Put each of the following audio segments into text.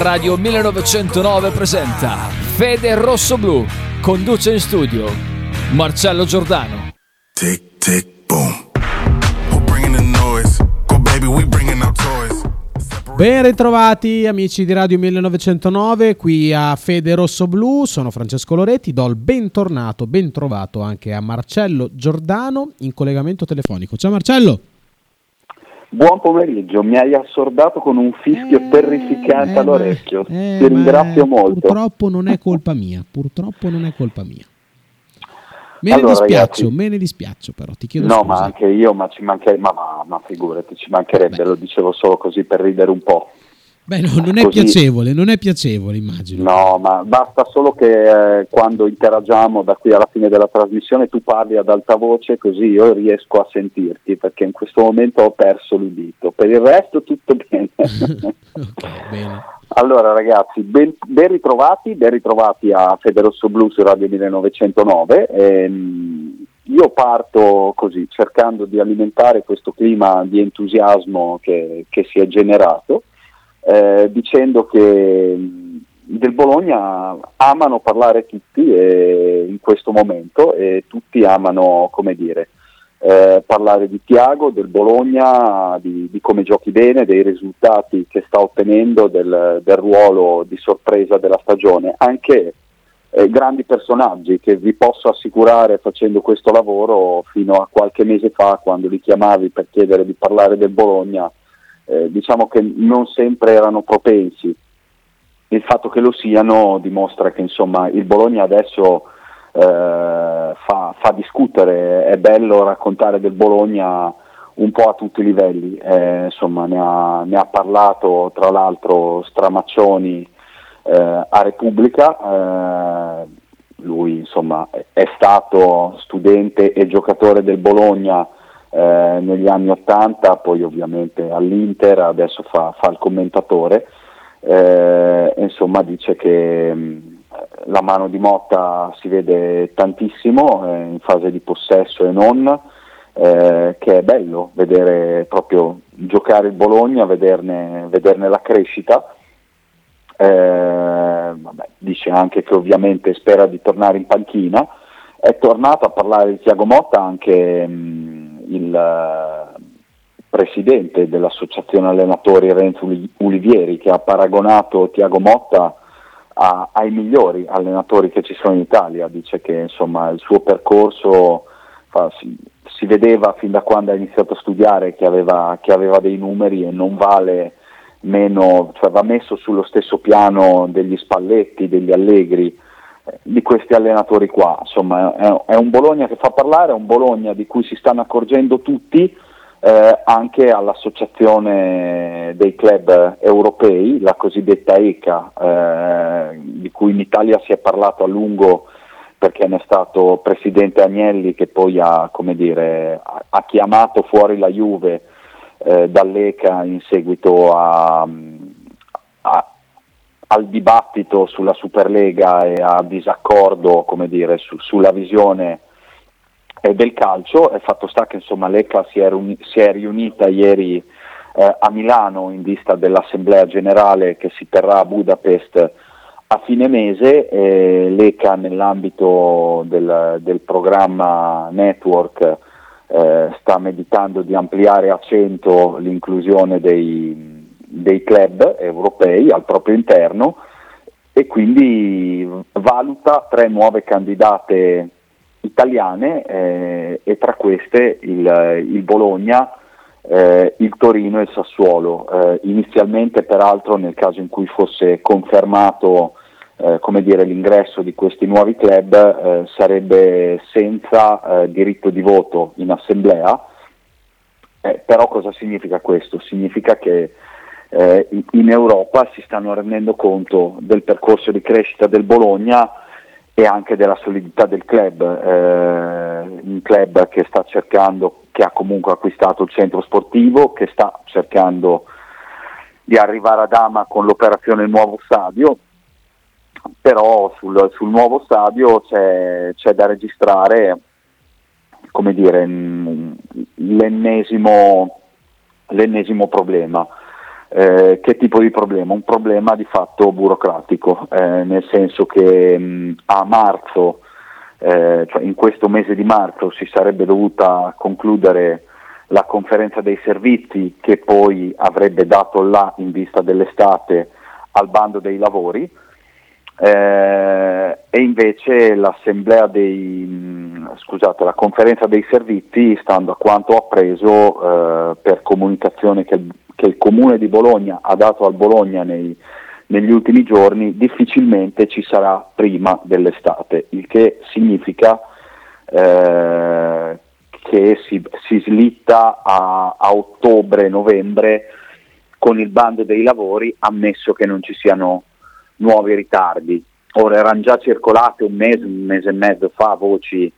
Radio 1909 presenta Fede Rosso Blu. Conduce in studio Marcello Giordano. Tick, tick, boom. We're bringing the noise. Go baby, we bringing our toys. Ben ritrovati amici di Radio 1909, qui a Fede Rosso Blu, sono Francesco Loretti, do il bentornato, ben trovato anche a Marcello Giordano in collegamento telefonico. Ciao Marcello! Buon pomeriggio, mi hai assordato con un fischio Eh, terrificante eh, all'orecchio. eh, Ti ringrazio molto. Purtroppo non è colpa mia, purtroppo non è colpa mia. Me ne Allora, dispiaccio, ragazzi- me ne dispiaccio però, ti chiedo No, scusa. ma anche io, ma ci mancherebbe, ma, ma, ma figurati, ci mancherebbe, Beh. lo dicevo solo così per ridere un po'. Beh, no, non è Così. piacevole, non è piacevole, immagino. No, ma basta solo che eh, quando interagiamo da qui alla fine della trasmissione tu parli ad alta voce così io riesco a sentirti perché in questo momento ho perso l'udito. Per il resto tutto bene. ok, bene. Allora ragazzi, ben, ben ritrovati, ben ritrovati a Federosso Blu su Radio 1909. Ehm, io parto così, cercando di alimentare questo clima di entusiasmo che, che si è generato, eh, dicendo che mh, del Bologna amano parlare tutti eh, in questo momento e tutti amano, come dire, eh, parlare di Tiago, del Bologna, di, di come giochi bene, dei risultati che sta ottenendo, del, del ruolo di sorpresa della stagione, anche eh, grandi personaggi che vi posso assicurare facendo questo lavoro fino a qualche mese fa quando li chiamavi per chiedere di parlare del Bologna, eh, diciamo che non sempre erano propensi. Il fatto che lo siano dimostra che insomma il Bologna adesso eh, fa, fa discutere, è bello raccontare del Bologna un po' a tutti i livelli, eh, insomma ne ha, ne ha parlato tra l'altro Stramaccioni eh, a Repubblica, eh, lui insomma è- è stato studente e giocatore del Bologna eh, negli anni Ottanta, poi ovviamente all'Inter, adesso fa, fa il commentatore, eh, insomma dice che mh, la mano di Motta si vede tantissimo eh, in fase di possesso e non, eh, che è bello vedere proprio giocare il Bologna, vederne, vederne la crescita. Eh, vabbè, dice anche che ovviamente spera di tornare in panchina. È tornato a parlare di Tiago Motta anche mh, il eh, presidente dell'associazione allenatori Renzo Uli- Ulivieri che ha paragonato Tiago Motta a- ai migliori allenatori che ci sono in Italia. Dice che insomma, il suo percorso fa- si, si vedeva fin da quando ha iniziato a studiare che aveva, che aveva dei numeri e non vale meno, cioè va messo sullo stesso piano degli Spalletti, degli Allegri, di questi allenatori qua. Insomma, è, un Bologna che fa parlare, è un Bologna di cui si stanno accorgendo tutti, eh, anche all'associazione dei club europei, la cosiddetta ECA, eh, di cui in Italia si è parlato a lungo perché ne è stato presidente Agnelli che poi ha, dire, ha- chiamato fuori la Juve eh, dall'ECA in seguito a- al dibattito sulla Superlega e a disaccordo dire, su- sulla visione eh, del calcio. È fatto sta che insomma, l'ECA si è, riuni- si è riunita ieri eh, a Milano in vista dell'Assemblea Generale che si terrà a Budapest a fine mese. e L'ECA nell'ambito del, del programma Network eh, sta meditando di ampliare a 100 l'inclusione dei, dei club europei al proprio interno e quindi valuta tre nuove candidate italiane eh, e tra queste il, il Bologna, eh, il Torino e il Sassuolo. Eh, inizialmente peraltro nel caso in cui fosse confermato eh, dire, l'ingresso di questi nuovi club eh, sarebbe senza eh, diritto di voto in assemblea, però cosa significa questo? Significa che eh, in- Europa si stanno rendendo conto del percorso di crescita del Bologna e anche della solidità del club, eh, un club che sta cercando, che ha comunque acquistato il centro sportivo, che sta cercando di arrivare ad Ama con l'operazione nuovo stadio, però sul, sul nuovo stadio c'è, c'è da registrare dire, mm, l'ennesimo, l'ennesimo problema. Eh, che tipo di problema? Un problema di fatto burocratico, eh, nel senso che mh, a marzo, eh, cioè in questo mese di marzo, si sarebbe dovuta concludere la conferenza dei servizi che poi avrebbe dato là in vista dell'estate al bando dei lavori eh, e invece l'assemblea dei, mh, scusate, la conferenza dei servizi, stando a quanto ho appreso eh, per comunicazione che, che, il comune di Bologna ha dato al Bologna nei, negli ultimi giorni, difficilmente ci sarà prima dell'estate, il che significa eh, che si, si slitta a, a ottobre-novembre con il bando dei lavori, ammesso che non ci siano nuovi ritardi. Ora erano già circolate un mese, un mese e mezzo fa voci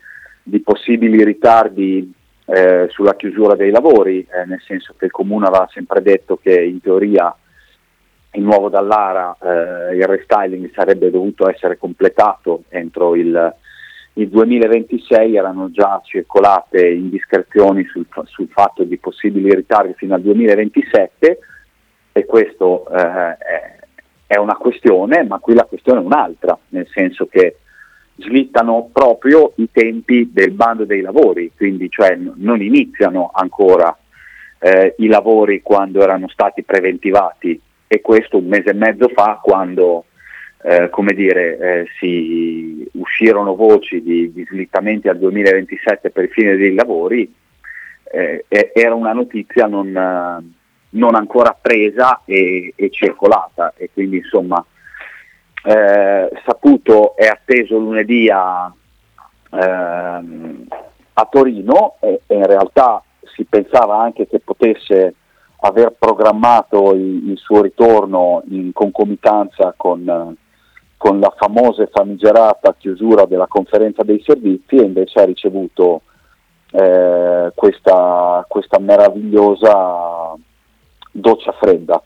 di possibili ritardi eh, sulla chiusura dei lavori, eh, nel senso che il Comune aveva sempre detto che in teoria il nuovo Dallara, eh, il restyling sarebbe dovuto essere completato entro il, il 2026, erano già circolate indiscrezioni sul, sul, fatto di possibili ritardi fino al 2027 e questo eh, è, è una questione, ma qui la questione è un'altra, nel senso che slittano proprio i tempi del bando dei lavori, quindi cioè non iniziano ancora eh, i lavori quando erano stati preventivati e questo un mese e mezzo fa quando eh, come dire, eh, si uscirono voci di, di, slittamenti al 2027 per il fine dei lavori, eh, era una notizia non non ancora presa e, e circolata. E quindi insomma eh, saputo è atteso lunedì a, ehm, a Torino e, e, in realtà si pensava anche che potesse aver programmato il, il suo ritorno in concomitanza con, con, la famosa e famigerata chiusura della conferenza dei servizi e invece ha ricevuto eh, questa, questa meravigliosa doccia fredda.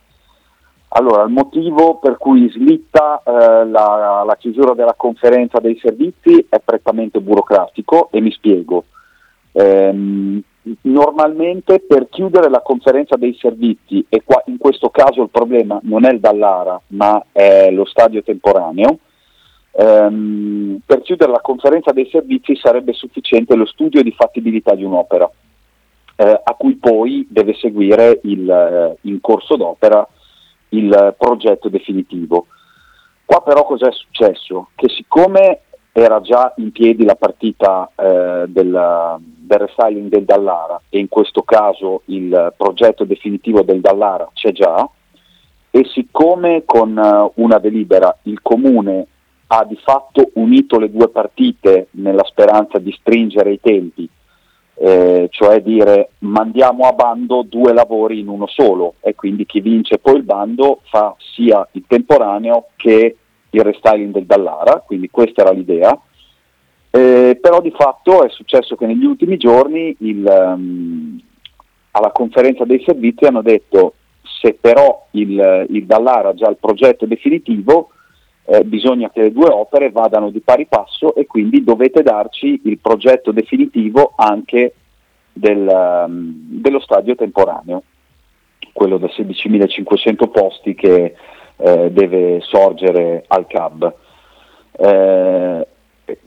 Allora, il motivo per cui slitta eh, la, la, chiusura della conferenza dei servizi è prettamente burocratico e mi spiego. Ehm, normalmente per chiudere la conferenza dei servizi, e qua in questo caso il problema non è il Dallara, ma è lo stadio temporaneo, ehm, per chiudere la conferenza dei servizi sarebbe sufficiente lo studio di fattibilità di un'opera eh, a cui poi deve seguire il, eh, in corso d'opera il progetto definitivo. Qua però cos'è successo? Che siccome era già in piedi la partita eh, del, del restyling del Dallara e in questo caso il progetto definitivo del Dallara c'è già e siccome con uh, una delibera il comune ha di fatto unito le due partite nella speranza di stringere i tempi eh, cioè dire mandiamo a bando due lavori in uno solo e quindi chi vince poi il bando fa sia il temporaneo che il restyling del Dallara, quindi questa era l'idea. Eh, però di fatto è successo che negli ultimi giorni il, um, alla conferenza dei servizi hanno detto se però il, il Dallara ha già il progetto definitivo eh, bisogna che le due opere vadano di pari passo e quindi dovete darci il progetto definitivo anche del, um, dello stadio temporaneo, quello da 16.500 posti che eh, deve sorgere al CAB. Eh,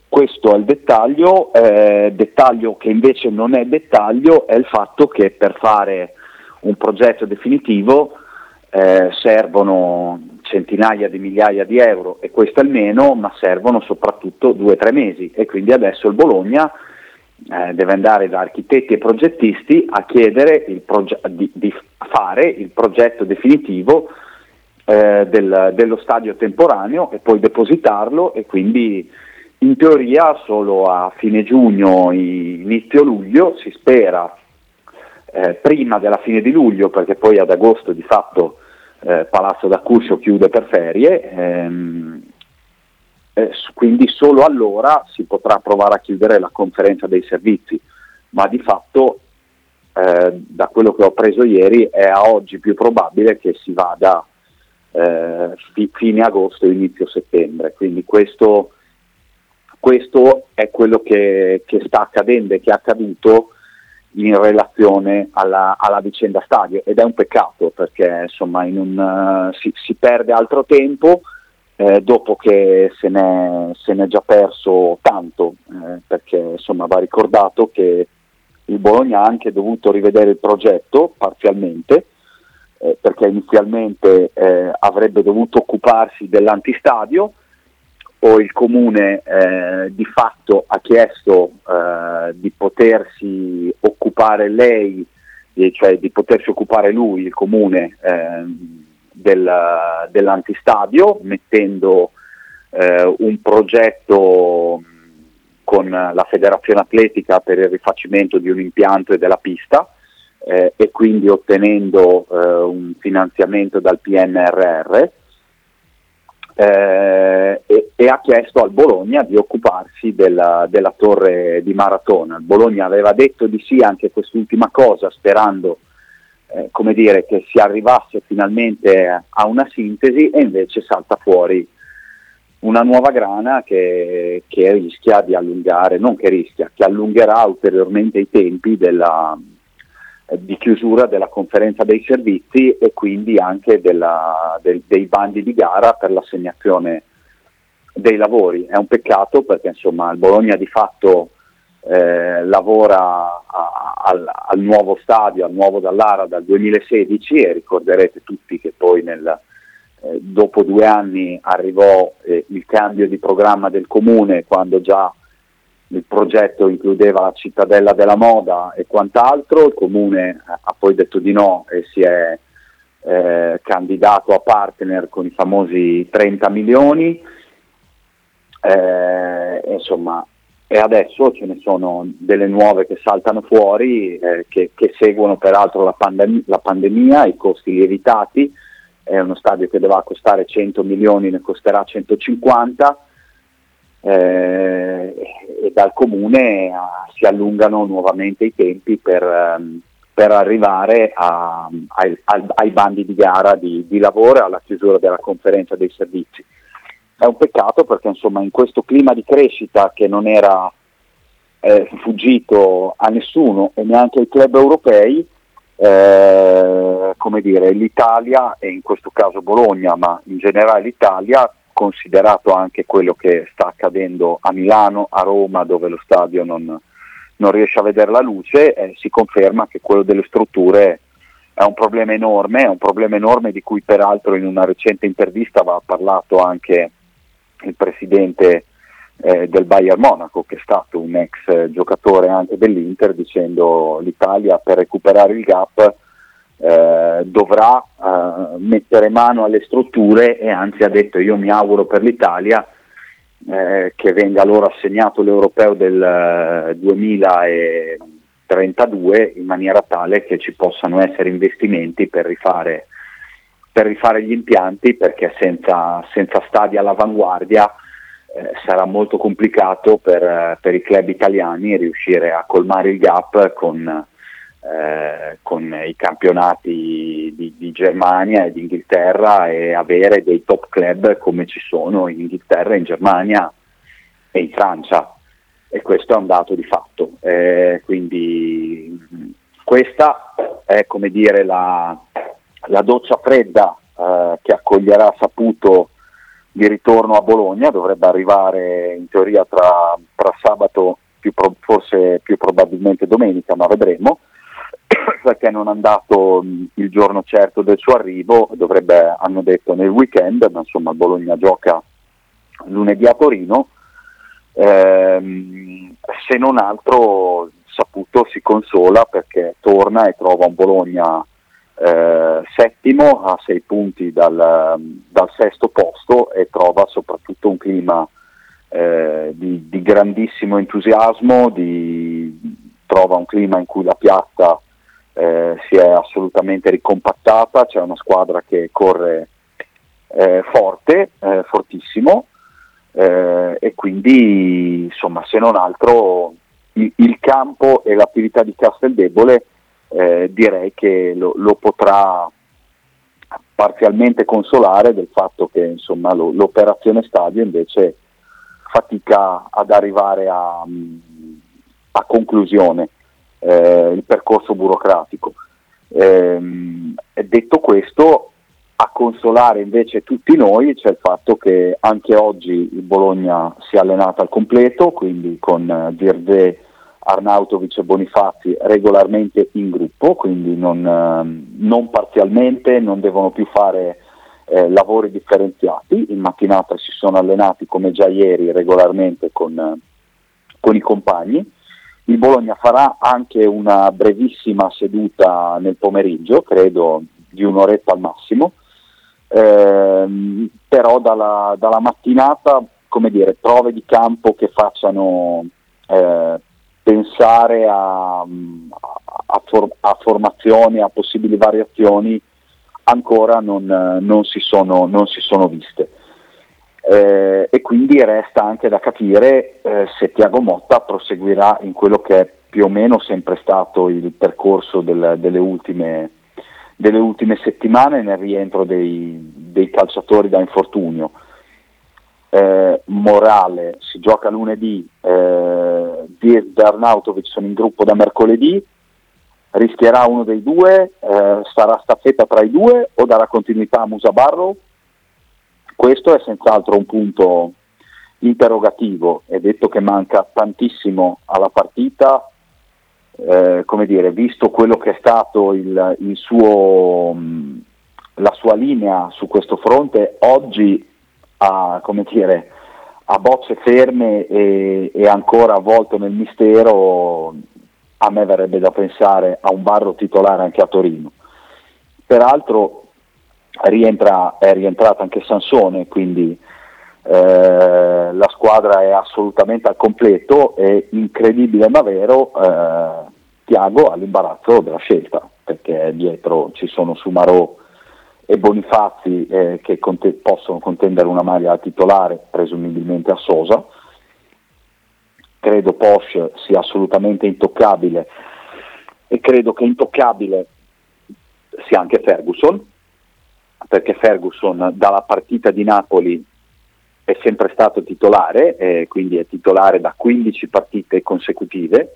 questo è il dettaglio, eh, dettaglio che invece non è dettaglio è il fatto che per fare un progetto definitivo eh, servono centinaia di migliaia di euro e questo almeno, ma servono soprattutto due o tre mesi. E quindi adesso il Bologna eh, deve andare da architetti e progettisti a chiedere proge- di, di, fare il progetto definitivo eh, del, dello stadio temporaneo e poi depositarlo e quindi in teoria solo a fine giugno, inizio luglio si spera eh, prima della fine di luglio perché poi ad agosto di fatto eh, Palazzo d'Accuscio chiude per ferie, ehm, eh, quindi solo allora si potrà provare a chiudere la conferenza dei servizi, ma di fatto eh, da quello che ho preso ieri è a oggi più probabile che si vada eh, fi- fine agosto inizio settembre, quindi questo, questo è quello che, che sta accadendo e che è accaduto in relazione alla, alla, vicenda stadio ed è un peccato perché insomma un, uh, si, si, perde altro tempo eh, dopo che se n'è, se n'è, già perso tanto eh, perché insomma va ricordato che il Bologna ha anche dovuto rivedere il progetto parzialmente eh, perché inizialmente eh, avrebbe dovuto occuparsi dell'antistadio o il comune eh, di fatto ha chiesto eh, di potersi occupare lei, cioè di potersi occupare lui, il comune, eh, del, dell'antistadio, mettendo eh, un progetto con la federazione atletica per il rifacimento di un impianto e della pista eh, e quindi ottenendo eh, un finanziamento dal PNRR eh, e, e, ha chiesto al Bologna di occuparsi della, della, torre di Maratona. Il Bologna aveva detto di sì anche quest'ultima cosa sperando eh, come dire, che si arrivasse finalmente a una sintesi e invece salta fuori una nuova grana che, che rischia di allungare, non che rischia, che allungherà ulteriormente i tempi della, di chiusura della conferenza dei servizi e quindi anche della, del, dei bandi di gara per l'assegnazione dei lavori. È un peccato perché insomma, il Bologna di fatto eh, lavora a, al, al, nuovo stadio, al nuovo Dallara dal 2016 e ricorderete tutti che poi nel, eh, dopo due anni arrivò eh, il cambio di programma del comune quando già il progetto includeva la cittadella della moda e quant'altro, il comune ha poi detto di no e si è eh, candidato a partner con i famosi 30 milioni, eh, insomma, e adesso ce ne sono delle nuove che saltano fuori, eh, che, che, seguono peraltro la, pandem- la pandemia, i costi lievitati, è uno stadio che doveva costare 100 milioni, ne costerà 150 eh, e dal comune a, si allungano nuovamente i tempi per, um, per arrivare a, ai, ai, bandi di gara di, di lavoro e alla chiusura della conferenza dei servizi. È un peccato perché insomma in questo clima di crescita che non era eh, fuggito a nessuno e neanche ai club europei, eh, come dire, l'Italia e in questo caso Bologna, ma in generale l'Italia considerato anche quello che sta accadendo a Milano, a Roma, dove lo stadio non, non riesce a vedere la luce, eh, si conferma che quello delle strutture è un problema enorme, è un problema enorme di cui peraltro in una recente intervista aveva parlato anche il presidente eh, del Bayern Monaco, che è stato un ex eh, giocatore anche dell'Inter, dicendo l'Italia per recuperare il gap eh, dovrà eh, mettere mano alle strutture e anzi ha detto io mi auguro per l'Italia eh, che venga loro assegnato l'europeo del 2032 eh, in maniera tale che ci possano essere investimenti per rifare, per rifare gli impianti perché senza, senza stadi all'avanguardia eh, sarà molto complicato per, per, i club italiani riuscire a colmare il gap con, eh, con i campionati di, di, Germania e di Inghilterra e avere dei top club come ci sono in Inghilterra, in Germania e in Francia. E questo è un dato di fatto. Eh, quindi questa è come dire la, la doccia fredda eh, che accoglierà Saputo di ritorno a Bologna, dovrebbe arrivare in teoria tra, tra sabato, più pro, forse più probabilmente domenica, ma vedremo perché non è andato il giorno certo del suo arrivo, dovrebbe, hanno detto nel weekend, ma insomma Bologna gioca lunedì a Torino, ehm, se non altro Saputo si consola perché torna e trova un Bologna eh, settimo a sei punti dal, dal, sesto posto e trova soprattutto un clima eh, di, di, grandissimo entusiasmo, di, trova un clima in cui la piazza eh, si è assolutamente ricompattata, c'è una squadra che corre eh, forte, eh, fortissimo eh, e quindi insomma se non altro il, il campo e l'attività di Casteldebole eh, direi che lo, lo, potrà parzialmente consolare del fatto che insomma, lo, l'operazione stadio invece fatica ad arrivare a, a conclusione eh, il percorso burocratico. Ehm, detto questo, a consolare invece tutti noi c'è il fatto che anche oggi il Bologna si è allenato al completo, quindi con eh, Dirde, Arnautovic e Bonifazzi regolarmente in gruppo, quindi non, eh, non parzialmente, non devono più fare eh, lavori differenziati. In mattinata si sono allenati come già ieri regolarmente con, eh, con i compagni. Il Bologna farà anche una brevissima seduta nel pomeriggio, credo di un'oretta al massimo, ehm, però dalla, dalla, mattinata, come dire, prove di campo che facciano eh, pensare a, a, for- a, formazioni, a possibili variazioni, ancora non, non, si, sono, non si, sono, viste. Eh, e quindi resta anche da capire eh, se Tiago Motta proseguirà in quello che è più o meno sempre stato il percorso del, delle ultime delle ultime settimane nel rientro dei, dei calciatori da infortunio. Eh, Morale si gioca lunedì, eh, Dirk Arnautovic sono in gruppo da mercoledì, rischierà uno dei due, eh, sarà staffetta tra i due o darà continuità a Musa Barrow? Questo è senz'altro un punto interrogativo, è detto che manca tantissimo alla partita, eh, come dire, visto quello che è stato il, il suo, mh, la sua linea su questo fronte, oggi ha, come dire, a bocce ferme e, e, ancora avvolto nel mistero, a me verrebbe da pensare a un barro titolare anche a Torino. Peraltro rientra, è rientrato anche Sansone, quindi eh, la squadra è assolutamente al completo e incredibile ma vero, eh, Tiago ha l'imbarazzo della scelta, perché dietro ci sono Sumarò e Bonifazzi eh, che cont- possono contendere una maglia titolare, presumibilmente a Sosa. Credo Porsche sia assolutamente intoccabile e credo che intoccabile sia anche Ferguson, perché Ferguson dalla partita di Napoli è sempre stato titolare, eh, quindi è titolare da 15 partite consecutive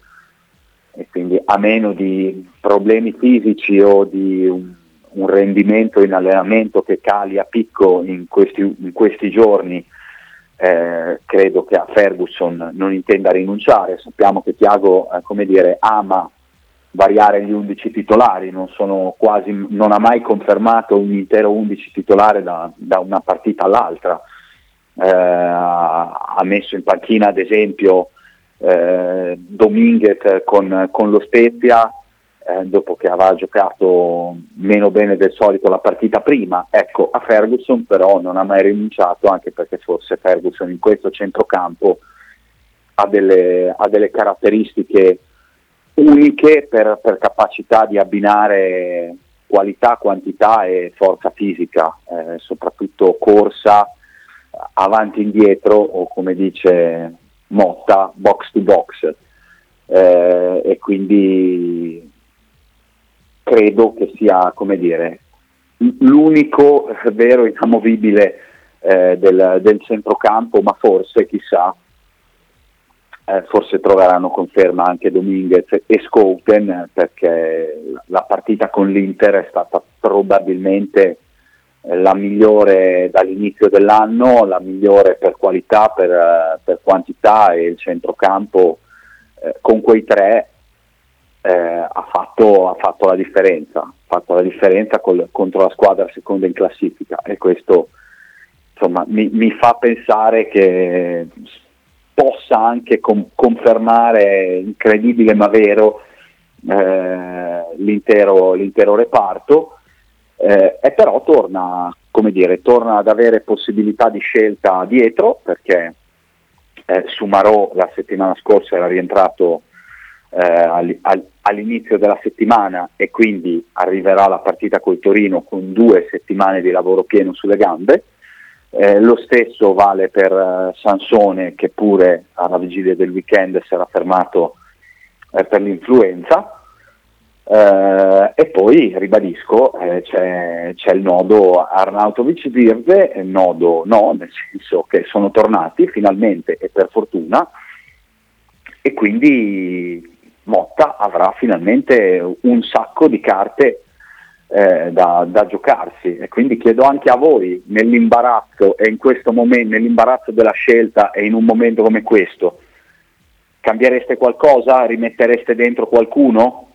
e quindi a meno di problemi fisici o di un, un rendimento in allenamento che cali a picco in questi, in questi giorni, eh, credo che a Ferguson non intenda rinunciare. Sappiamo che Tiago eh, ama variare gli 11 titolari, non, quasi, non, ha mai confermato un intero 11 titolare da, da una partita all'altra eh, ha messo in panchina ad esempio eh, Dominguez con, con, lo Spezia eh, dopo che aveva giocato meno bene del solito la partita prima. Ecco, a Ferguson però non ha mai rinunciato anche perché forse Ferguson in questo centrocampo ha delle, ha delle caratteristiche uniche per, per, capacità di abbinare qualità, quantità e forza fisica, eh, soprattutto corsa, avanti e indietro o come dice Motta box to box. Eh, e quindi credo che sia come dire l'unico vero inamovibile eh, del, del, centrocampo ma forse chissà eh, forse troveranno conferma anche Dominguez e Scouten perché la partita con l'Inter è stata probabilmente la migliore dall'inizio dell'anno, la migliore per qualità, per, eh, per quantità e il centrocampo eh, con quei tre eh, ha, fatto, ha, fatto, la differenza, ha fatto la differenza col, contro la squadra seconda in classifica e questo insomma, mi, mi, fa pensare che possa anche com- confermare incredibile ma vero eh, l'intero, l'intero reparto eh, e però torna, dire, torna, ad avere possibilità di scelta dietro perché eh, Sumarò la settimana scorsa era rientrato eh, all'inizio della settimana e quindi arriverà la partita col Torino con due settimane di lavoro pieno sulle gambe. Eh, lo stesso vale per uh, Sansone che pure alla vigilia del weekend si era fermato eh, per l'influenza. Uh, e poi ribadisco eh, c'è, c'è, il nodo Arnautovic Virve, il nodo no, nel senso che sono tornati finalmente e per fortuna e quindi Motta avrà finalmente un sacco di carte eh, da, da, giocarsi e quindi chiedo anche a voi nell'imbarazzo e in questo momento, nell'imbarazzo della scelta e in un momento come questo, cambiereste qualcosa? Rimettereste dentro qualcuno?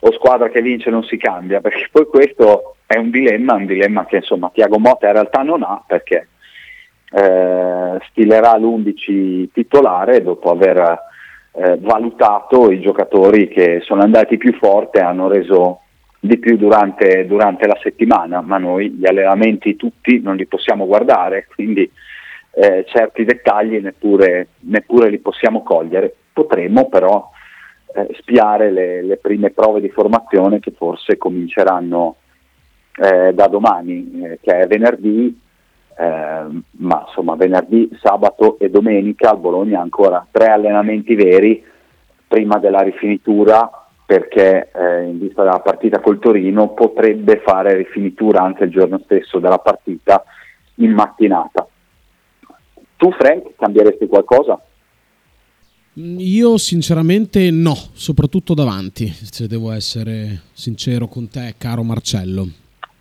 O squadra che vince non si cambia? Perché poi questo è un dilemma, un dilemma che insomma Tiago Motta in realtà non ha perché eh, stilerà l'11 titolare dopo aver eh, valutato i giocatori che sono andati più forte e hanno reso di più durante, durante, la settimana, ma noi gli allenamenti tutti non li possiamo guardare, quindi eh, certi dettagli neppure, neppure, li possiamo cogliere. Potremmo però eh, spiare le, le, prime prove di formazione che forse cominceranno eh, da domani, eh, che è venerdì, eh, ma insomma venerdì, sabato e domenica al Bologna ancora tre allenamenti veri prima della rifinitura perché eh, in vista della partita col Torino potrebbe fare rifinitura anche il giorno stesso della partita in mattinata. Tu Frank cambieresti qualcosa? Io sinceramente no, soprattutto davanti, se devo essere sincero con te, caro Marcello.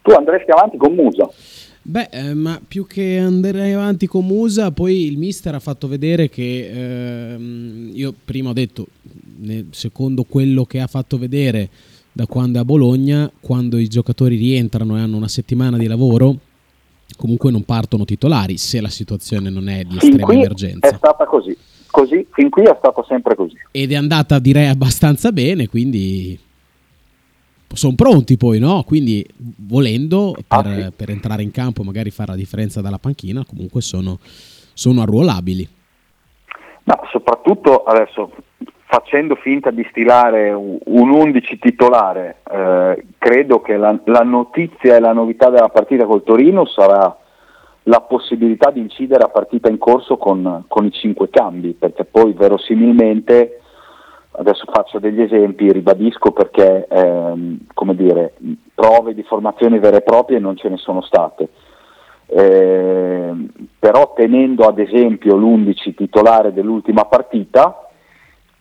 Tu andresti avanti con Musa? Beh, eh, ma più che andare avanti con Musa, poi il mister ha fatto vedere che ehm, io prima ho detto, secondo quello che ha fatto vedere da quando è a Bologna, quando i giocatori rientrano e hanno una settimana di lavoro, comunque non partono titolari se la situazione non è di estrema emergenza. È stata così. così, fin qui è stata sempre così. Ed è andata direi abbastanza bene, quindi sono pronti poi, no? Quindi volendo per, ah, sì. per, entrare in campo, magari fare la differenza dalla panchina, comunque sono, sono arruolabili. Ma soprattutto adesso facendo finta di stilare un, 11 titolare, eh, credo che la, la, notizia e la novità della partita col Torino sarà la possibilità di incidere a partita in corso con, con i cinque cambi, perché poi verosimilmente adesso faccio degli esempi, ribadisco perché ehm, dire, prove di formazione vere e proprie non ce ne sono state. Eh, però tenendo ad esempio l'11 titolare dell'ultima partita,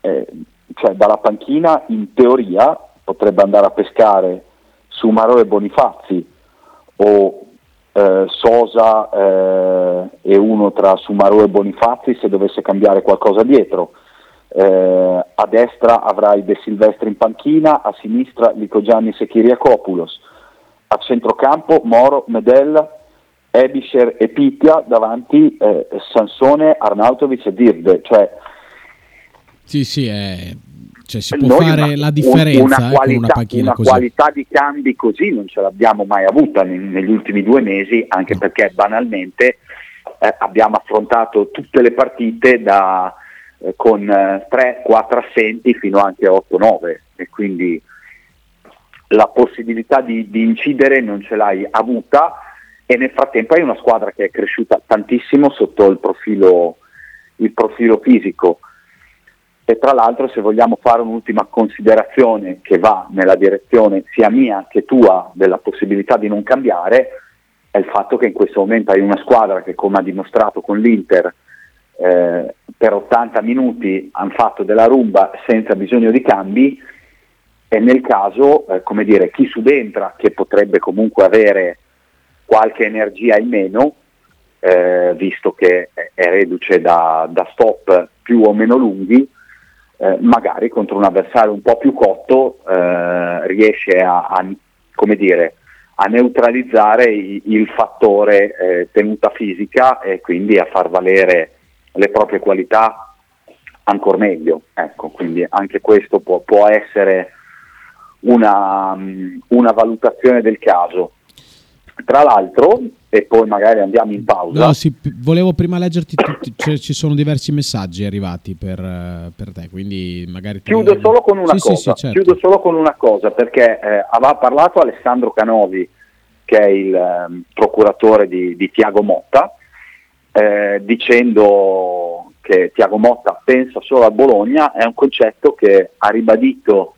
eh, cioè dalla panchina in teoria potrebbe andare a pescare Sumaro e Bonifazzi o eh, Sosa eh, e uno tra Sumaro e Bonifazzi se dovesse cambiare qualcosa dietro eh, a destra avrai De Silvestri in panchina, a sinistra Lico Giannis e Kiriakopoulos, a centrocampo Moro, Medel, Ebisher e Pitia, davanti eh, Sansone, Arnautovic e Dirde. Cioè, sì, sì, è... cioè, si può fare una, la differenza una, eh, qualità, una panchina una così. qualità di cambi così non ce l'abbiamo mai avuta negli ultimi due mesi, anche no. perché banalmente eh, abbiamo affrontato tutte le partite da eh, con 3-4 eh, assenti fino anche a 8-9 e quindi la possibilità di, di, incidere non ce l'hai avuta e nel frattempo hai una squadra che è cresciuta tantissimo sotto il profilo, il profilo fisico e tra l'altro se vogliamo fare un'ultima considerazione che va nella direzione sia mia che tua della possibilità di non cambiare è il fatto che in questo momento hai una squadra che come ha dimostrato con l'Inter eh, per 80 minuti hanno fatto della rumba senza bisogno di cambi. E nel caso, eh, come dire, chi subentra che potrebbe comunque avere qualche energia in meno, eh, visto che è reduce da, da, stop più o meno lunghi, eh, magari contro un avversario un po' più cotto eh, riesce a, a, dire, a neutralizzare il, il fattore eh, tenuta fisica e quindi a far valere le proprie qualità ancora meglio. Ecco, quindi anche questo può, può essere una, una, valutazione del caso. Tra l'altro, e poi magari andiamo in pausa. No, sì, volevo prima leggerti tutti, cioè, ci sono diversi messaggi arrivati per, per te, quindi magari... Chiudo solo con una sì, cosa, sì, certo. chiudo solo con una cosa, perché eh, aveva parlato Alessandro Canovi, che è il eh, procuratore di, di Tiago Motta, eh, dicendo che Tiago Motta pensa solo a Bologna è un concetto che ha ribadito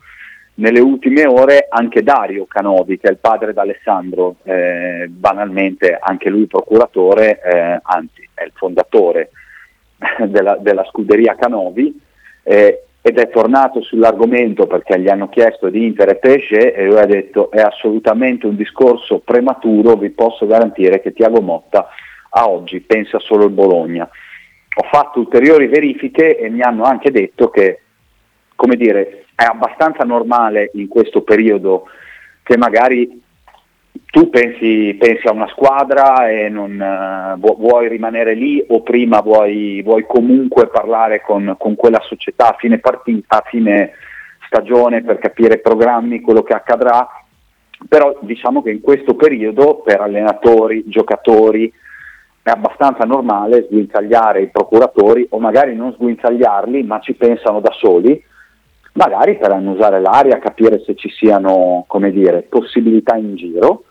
nelle ultime ore anche Dario Canovi, che è il padre d'Alessandro, eh, banalmente anche lui procuratore, eh, anzi è il fondatore della, della scuderia Canovi, eh, ed è tornato sull'argomento perché gli hanno chiesto di Inter e PSG e lui ha detto è assolutamente un discorso prematuro, vi posso garantire che Tiago Motta a oggi pensa solo al Bologna. Ho fatto ulteriori verifiche e mi hanno anche detto che, come dire, è abbastanza normale in questo periodo che magari tu pensi, pensi, a una squadra e non, uh, vuoi rimanere lì o prima vuoi, vuoi comunque parlare con, con, quella società a fine partita, a fine stagione per capire programmi, quello che accadrà, però diciamo che in questo periodo per allenatori, giocatori è abbastanza normale sguinzagliare i procuratori o magari non sguinzagliarli ma ci pensano da soli magari per annusare l'aria, capire se ci siano dire, possibilità in giro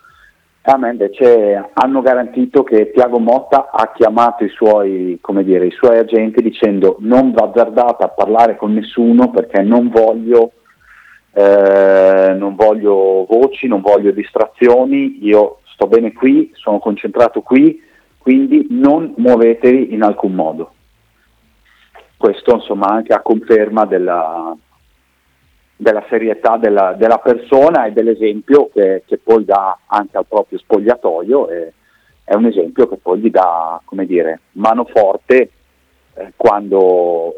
a me invece hanno garantito che Tiago Motta ha chiamato i suoi, dire, i suoi agenti dicendo non va azzardate a parlare con nessuno perché non voglio, eh, non voglio voci, non voglio distrazioni, io sto bene qui, sono concentrato qui, quindi non muovetevi in alcun modo. Questo insomma anche a conferma della, della serietà della, della, persona e dell'esempio che, che, poi dà anche al proprio spogliatoio e è un esempio che poi gli dà, come dire, mano forte eh, quando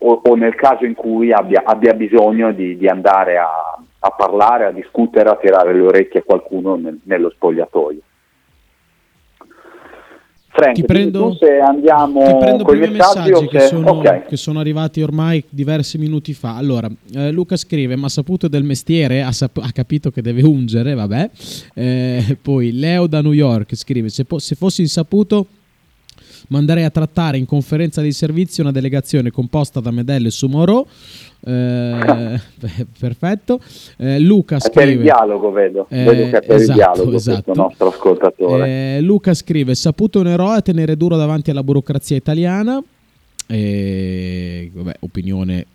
o, o, nel caso in cui abbia, abbia bisogno di, di andare a, a, parlare, a discutere, a tirare le orecchie a qualcuno nel, nello spogliatoio. Frank, ti prendo, se andiamo ti prendo con i messaggi, messaggi che, sono, okay. che, sono, arrivati ormai diversi minuti fa. Allora, eh, Luca scrive: Ma saputo del mestiere, ha, sap- ha capito che deve ungere. Vabbè. Eh, poi Leo da New York scrive: Se, po- se fossi insaputo manderei a trattare in conferenza di servizio una delegazione composta da Medelle e Sumoro eh, perfetto. Eh, Luca scrive: per il dialogo, vedo. Eh, vedo che è per esatto, il dialogo esatto. nostro ascoltatore. Eh, Luca scrive: Saputo un eroe a tenere duro davanti alla burocrazia italiana. Vabbè, opinione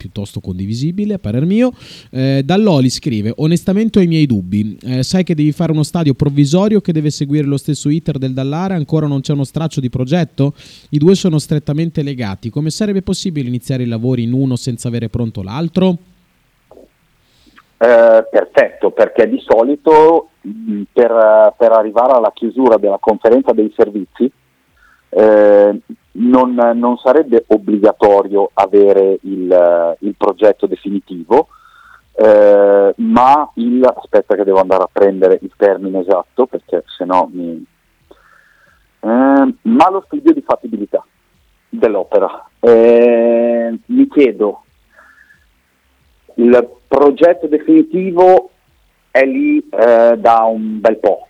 piuttosto condivisibile, a parer mio. Eh, Dall'Oli scrive: Onestamente ho i miei dubbi. Eh, sai che devi fare uno stadio provvisorio che deve seguire lo stesso iter del Dallara, ancora non c'è uno straccio di progetto? I due sono strettamente legati. Come sarebbe possibile iniziare i lavori in uno senza avere pronto l'altro? Eh, perfetto, perché di solito mh, per, per, arrivare alla chiusura della conferenza dei servizi eh, non, non, sarebbe obbligatorio avere il, il progetto definitivo, eh, ma il, aspetta che devo andare a prendere il termine esatto perché se no mi... Eh, ma lo studio di fattibilità dell'opera. Eh, mi chiedo, il progetto definitivo è lì eh, da un bel po',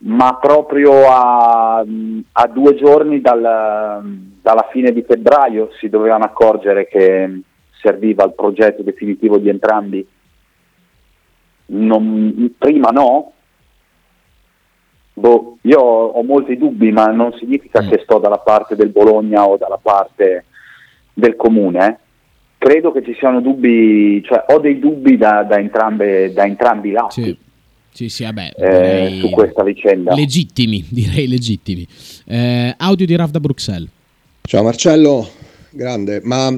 ma proprio a, a due giorni dal, dalla fine di febbraio si dovevano accorgere che serviva il progetto definitivo di entrambi. Non, prima no? Boh, io ho molti dubbi, ma non significa mm. che sto dalla parte del Bologna o dalla parte del comune. Eh. Credo che ci siano dubbi, cioè ho dei dubbi da, da, entrambe, da entrambi i lati. Sì. Sì, sì, vabbè, eh, su questa vicenda. Legittimi, direi legittimi. Eh, audio di Raf da Bruxelles. Ciao Marcello, grande, ma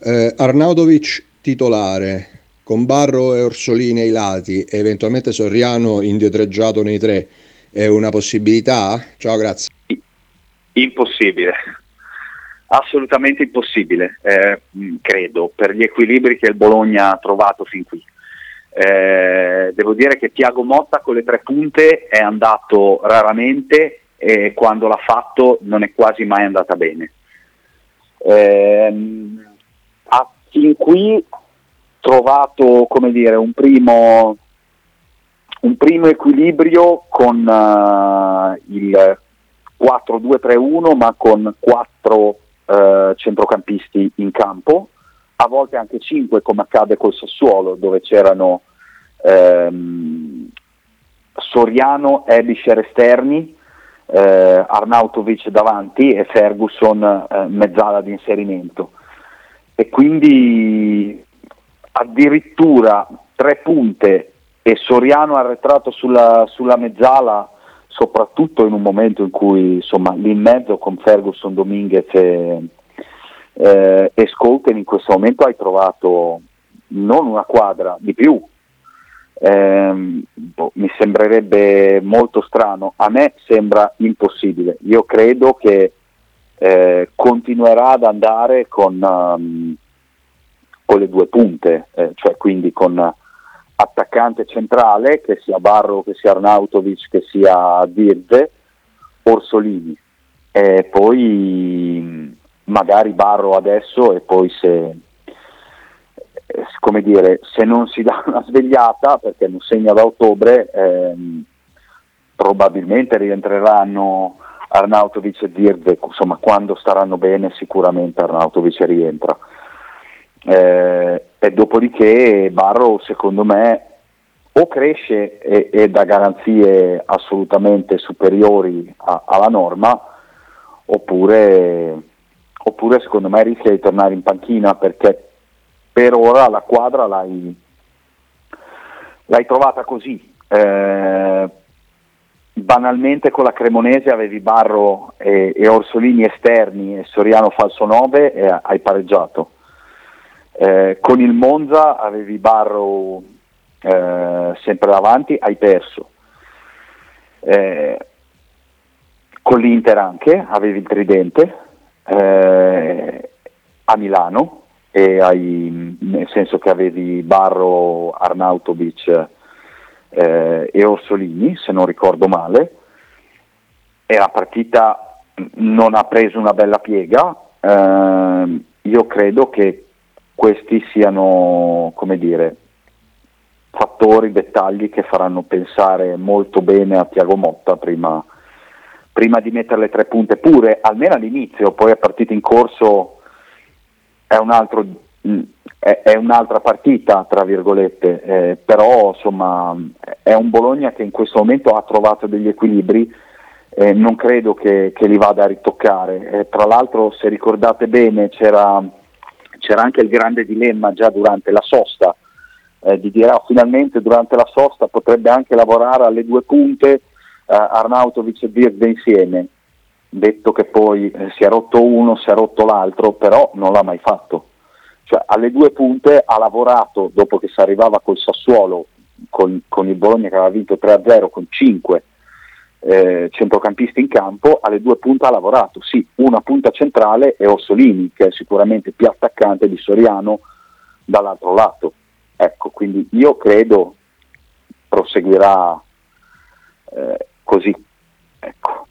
eh, Arnaudovic titolare, con Barro e Orsolini ai lati e eventualmente Soriano indietreggiato nei tre, è una possibilità? Ciao, grazie. Impossibile, assolutamente impossibile, eh, credo, per gli equilibri che il Bologna ha trovato fin qui. Eh, devo dire che Tiago Motta con le tre punte è andato raramente e quando l'ha fatto non è quasi mai andata bene. Eh, ha fin qui trovato dire, un, primo, un primo equilibrio con uh, il 4-2-3-1 ma con quattro uh, centrocampisti in campo a volte anche 5 come accade col Sassuolo dove c'erano ehm, Soriano, Ebischer esterni, eh, Arnautovic davanti e Ferguson eh, mezzala di inserimento. E quindi addirittura tre punte e Soriano arretrato sulla, sulla mezzala soprattutto in un momento in cui insomma lì in mezzo con Ferguson, Dominguez e, eh, e Skolten in questo momento hai trovato non una quadra di più, eh, boh, mi sembrerebbe molto strano, a me sembra impossibile, io credo che eh, continuerà ad andare con, um, con le due punte, eh, cioè quindi con attaccante centrale, che sia Barro, che sia Arnautovic, che sia Dirze, Orsolini. E poi magari Barro adesso e poi se, come dire, se non si dà una svegliata, perché non segna da ottobre, ehm, probabilmente rientreranno Arnautovic e Dirze, insomma quando staranno bene sicuramente Arnautovic rientra. Eh, e dopodiché Barro secondo me o cresce e, e dà garanzie assolutamente superiori a, alla norma oppure, oppure secondo me rischia di tornare in panchina perché per ora la quadra l'hai, l'hai trovata così. Eh, banalmente con la Cremonese avevi Barro e, e, Orsolini esterni e Soriano falso 9 e hai pareggiato. Eh, con il Monza avevi Barro eh, sempre davanti, hai perso. Eh, con l'Inter anche avevi il tridente eh, a Milano, hai, nel senso che avevi Barro, Arnautovic eh, e Orsolini, se non ricordo male, e la partita non ha preso una bella piega. Eh, io credo che questi siano, come dire, fattori, dettagli che faranno pensare molto bene a Tiago Motta prima, prima di mettere le tre punte pure, almeno all'inizio, poi a partita in corso è, un altro, è, è un'altra partita, tra virgolette, eh, però insomma è un Bologna che in questo momento ha trovato degli equilibri, eh, non credo che, che, li vada a ritoccare. Eh, tra l'altro se ricordate bene c'era, c'era, anche il grande dilemma già durante la sosta, eh, di dire oh, finalmente durante la sosta potrebbe anche lavorare alle due punte Arnautovic e Birde insieme detto che poi eh, si è rotto uno, si è rotto l'altro, però non l'ha mai fatto. Cioè, alle due punte ha lavorato dopo che si arrivava col Sassuolo, con, con il Bologna che aveva vinto 3-0 con 5 eh, centrocampisti in campo, alle due punte ha lavorato, sì, una punta centrale è Orsolini, che è sicuramente più attaccante di Soriano dall'altro lato. Ecco, quindi io credo proseguirà eh, così. Ecco.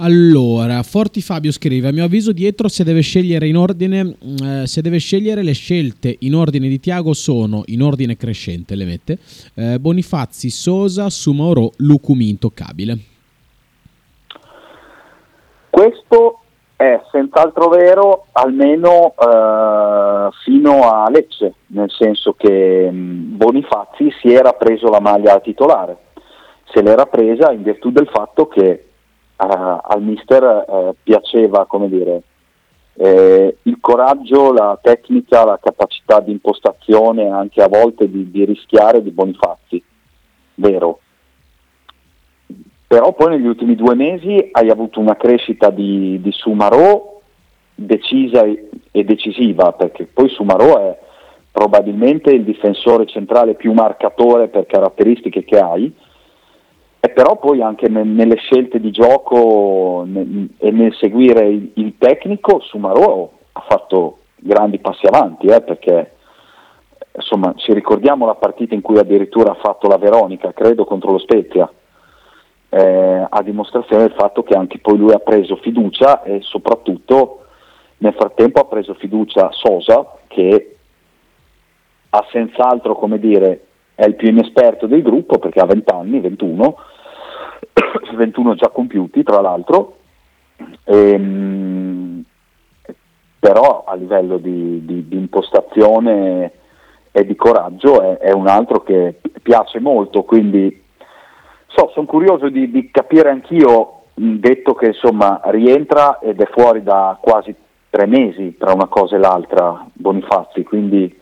Allora, Forti Fabio scrive: A mio avviso, dietro se deve scegliere in ordine, eh, se deve scegliere le scelte in ordine di Tiago sono in ordine crescente, le mette eh, Bonifazzi, Sosa, Sumauro, Lucumi intoccabile. Questo è senz'altro vero, almeno eh, fino a Lecce, nel senso che mh, mm, Bonifazzi si era preso la maglia titolare, se l'era presa in virtù del fatto che uh, al mister uh, piaceva, dire, eh, il coraggio, la tecnica, la capacità di impostazione, anche a volte di, di rischiare di Bonifazzi, vero. Però poi negli ultimi due mesi hai avuto una crescita di, di Sumarò decisa e decisiva, perché poi Sumarò è probabilmente il difensore centrale più marcatore per caratteristiche che hai, e però poi anche ne, nelle scelte di gioco ne, e nel seguire il, il tecnico Sumarò ha fatto grandi passi avanti eh, perché insomma ci ricordiamo la partita in cui addirittura ha fatto la Veronica credo contro lo Spezia. Eh, a dimostrazione del fatto che anche poi lui ha preso fiducia e soprattutto nel frattempo ha preso fiducia Sosa che ha senz'altro come dire è il più inesperto del gruppo perché ha 20 anni, 21, 21 già compiuti tra l'altro, ehm, però a livello di, di, di, impostazione e di coraggio è, è, un altro che piace molto, quindi so, sono curioso di, di capire anch'io, detto che insomma rientra ed è fuori da quasi tre mesi tra una cosa e l'altra Bonifazzi, quindi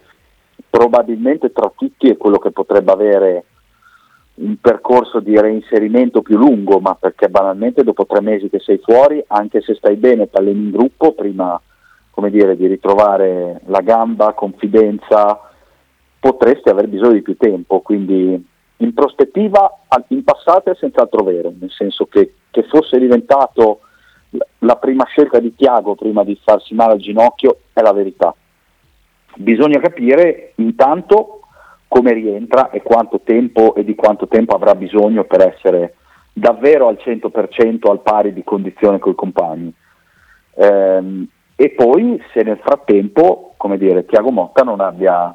probabilmente tra tutti è quello che potrebbe avere un percorso di reinserimento più lungo, ma perché banalmente dopo tre mesi che sei fuori, anche se stai bene, alleni in gruppo, prima dire, di ritrovare la gamba, confidenza, potresti aver bisogno di più tempo, quindi in prospettiva in passato è senz'altro vero, nel senso che, che fosse diventato la prima scelta di Tiago prima di farsi male al ginocchio è la verità. Bisogna capire intanto come rientra e quanto tempo e di quanto tempo avrà bisogno per essere davvero al 100% al pari di condizione con i compagni. Ehm, e poi se nel frattempo, come dire, Tiago Motta non abbia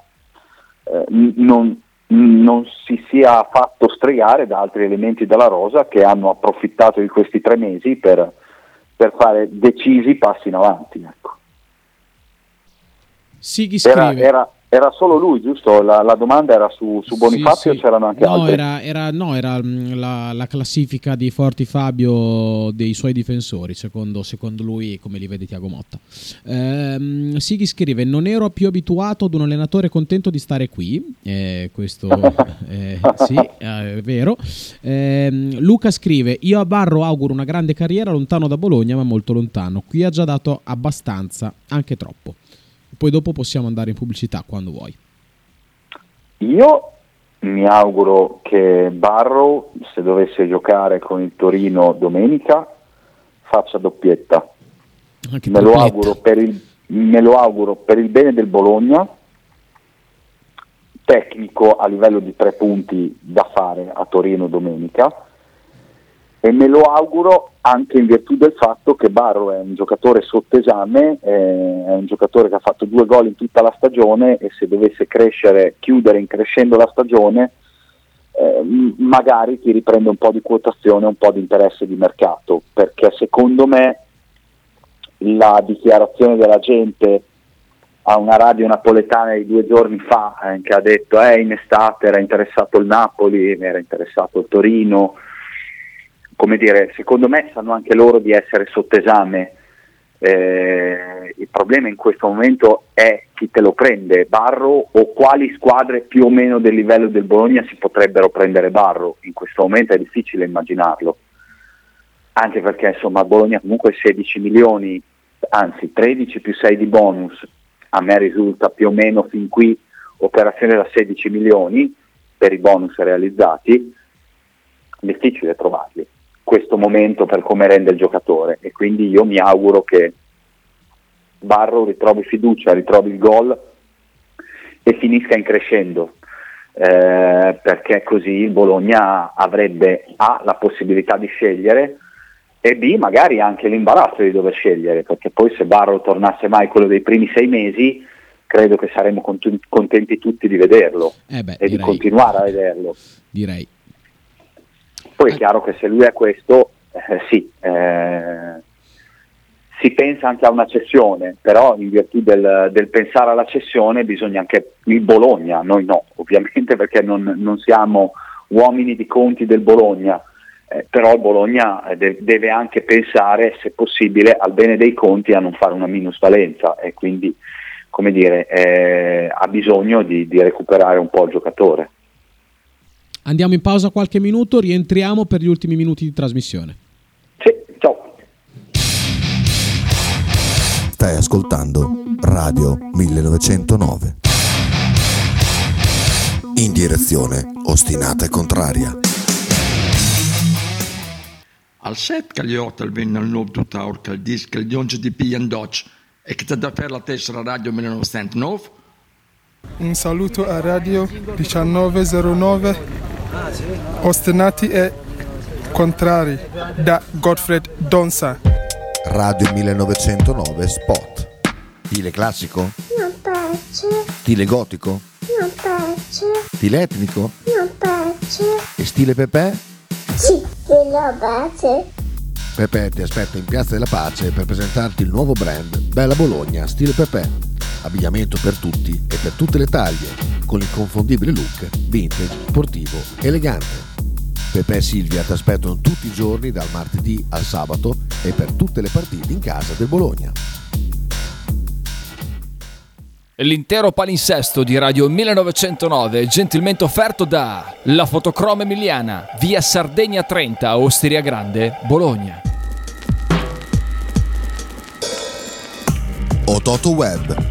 eh, non, non, si sia fatto stregare da altri elementi della rosa che hanno approfittato di questi tre mesi per, per fare decisi passi in avanti. Ecco. Sighi scrive. Era, era, era solo lui, giusto? La, la domanda era su, su Bonifazio sì, sì. o c'erano anche no, altri? Era, era, no, era mm, la, la, classifica di Forti Fabio dei suoi difensori, secondo, secondo lui, come li vede Tiago Motta. Ehm, Sighi scrive, non ero più abituato ad un allenatore contento di stare qui, eh, questo eh, sì, eh, è vero. Ehm, Luca scrive, io a Barro auguro una grande carriera lontano da Bologna, ma molto lontano. Qui ha già dato abbastanza, anche troppo poi dopo possiamo andare in pubblicità quando vuoi. Io mi auguro che Barrow, se dovesse giocare con il Torino domenica, faccia doppietta. Me lo, il, me lo, auguro per il, bene del Bologna, tecnico a livello di tre punti da fare a Torino domenica, e me lo auguro anche in virtù del fatto che Barro è un giocatore sotto esame, è un giocatore che ha fatto due gol in tutta la stagione e se dovesse crescere, chiudere in crescendo la stagione, eh, magari ti riprende un po' di quotazione, un po' di interesse di mercato, perché secondo me la dichiarazione della gente a una radio napoletana di due giorni fa eh, che ha detto eh, in estate era interessato il Napoli, era interessato il Torino, come dire, secondo me sanno anche loro di essere sotto esame. Eh, il problema in questo momento è chi te lo prende, Barro o quali squadre più o meno del livello del Bologna si potrebbero prendere Barro. In questo momento è difficile immaginarlo, anche perché insomma Bologna comunque 16 milioni, anzi 13 più 6 di bonus, a me risulta più o meno fin qui operazione da 16 milioni per i bonus realizzati, difficile trovarli questo momento per come rende il giocatore e quindi io mi auguro che Barro ritrovi fiducia, ritrovi il gol e finisca in crescendo eh, perché così il Bologna avrebbe A la possibilità di scegliere e B magari anche l'imbarazzo di dover scegliere perché poi se Barro tornasse mai quello dei primi sei mesi credo che saremmo contenti tutti di vederlo eh beh, e direi, di continuare a vederlo. Direi. Poi è chiaro che se lui è questo, eh, sì, eh, si pensa anche a una cessione, però in virtù del, del, pensare alla cessione bisogna anche il Bologna, noi no, ovviamente perché non, non siamo uomini di conti del Bologna, eh, però il Bologna eh, de- deve anche pensare, se possibile, al bene dei conti a non fare una minusvalenza e quindi, come dire, eh, ha bisogno di, di recuperare un po' il giocatore. Andiamo in pausa qualche minuto, rientriamo per gli ultimi minuti di trasmissione. Sì, ciao. Stai ascoltando Radio 1909. In direzione ostinata e contraria. Al set che gli orta il venne al nuovo tutta orca il disco il dionge di Pian Dodge e che ti da per la tessera Radio 1909 un saluto a Radio 1909, ostinati e contrari, da Gottfried Donza. Radio 1909 Spot. Stile classico? Non piace. Stile gotico? Non piace. Stile etnico? Non piace. E stile Pepe? Sì, stile piace. Pepe ti aspetta in Piazza della Pace per presentarti il nuovo brand Bella Bologna Stile Pepe abbigliamento per tutti e per tutte le taglie, con l'inconfondibile look vintage, sportivo, elegante. Pepe e Silvia ti aspettano tutti i giorni dal martedì al sabato e per tutte le partite in casa del Bologna. L'intero palinsesto di Radio 1909 gentilmente offerto da La Fotocroma Emiliana, via Sardegna 30, Osteria Grande, Bologna. Ototo Web,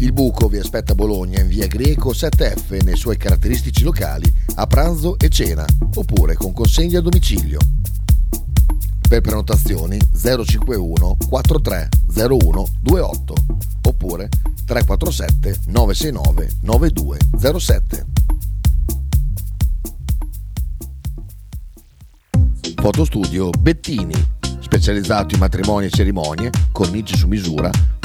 Il buco vi aspetta a Bologna in via Greco 7F nei suoi caratteristici locali a pranzo e cena, oppure con consegna a domicilio. Per prenotazioni 051 4301 28 oppure 347 969 9207. Fotostudio Bettini, specializzato in matrimoni e cerimonie, cornici su misura,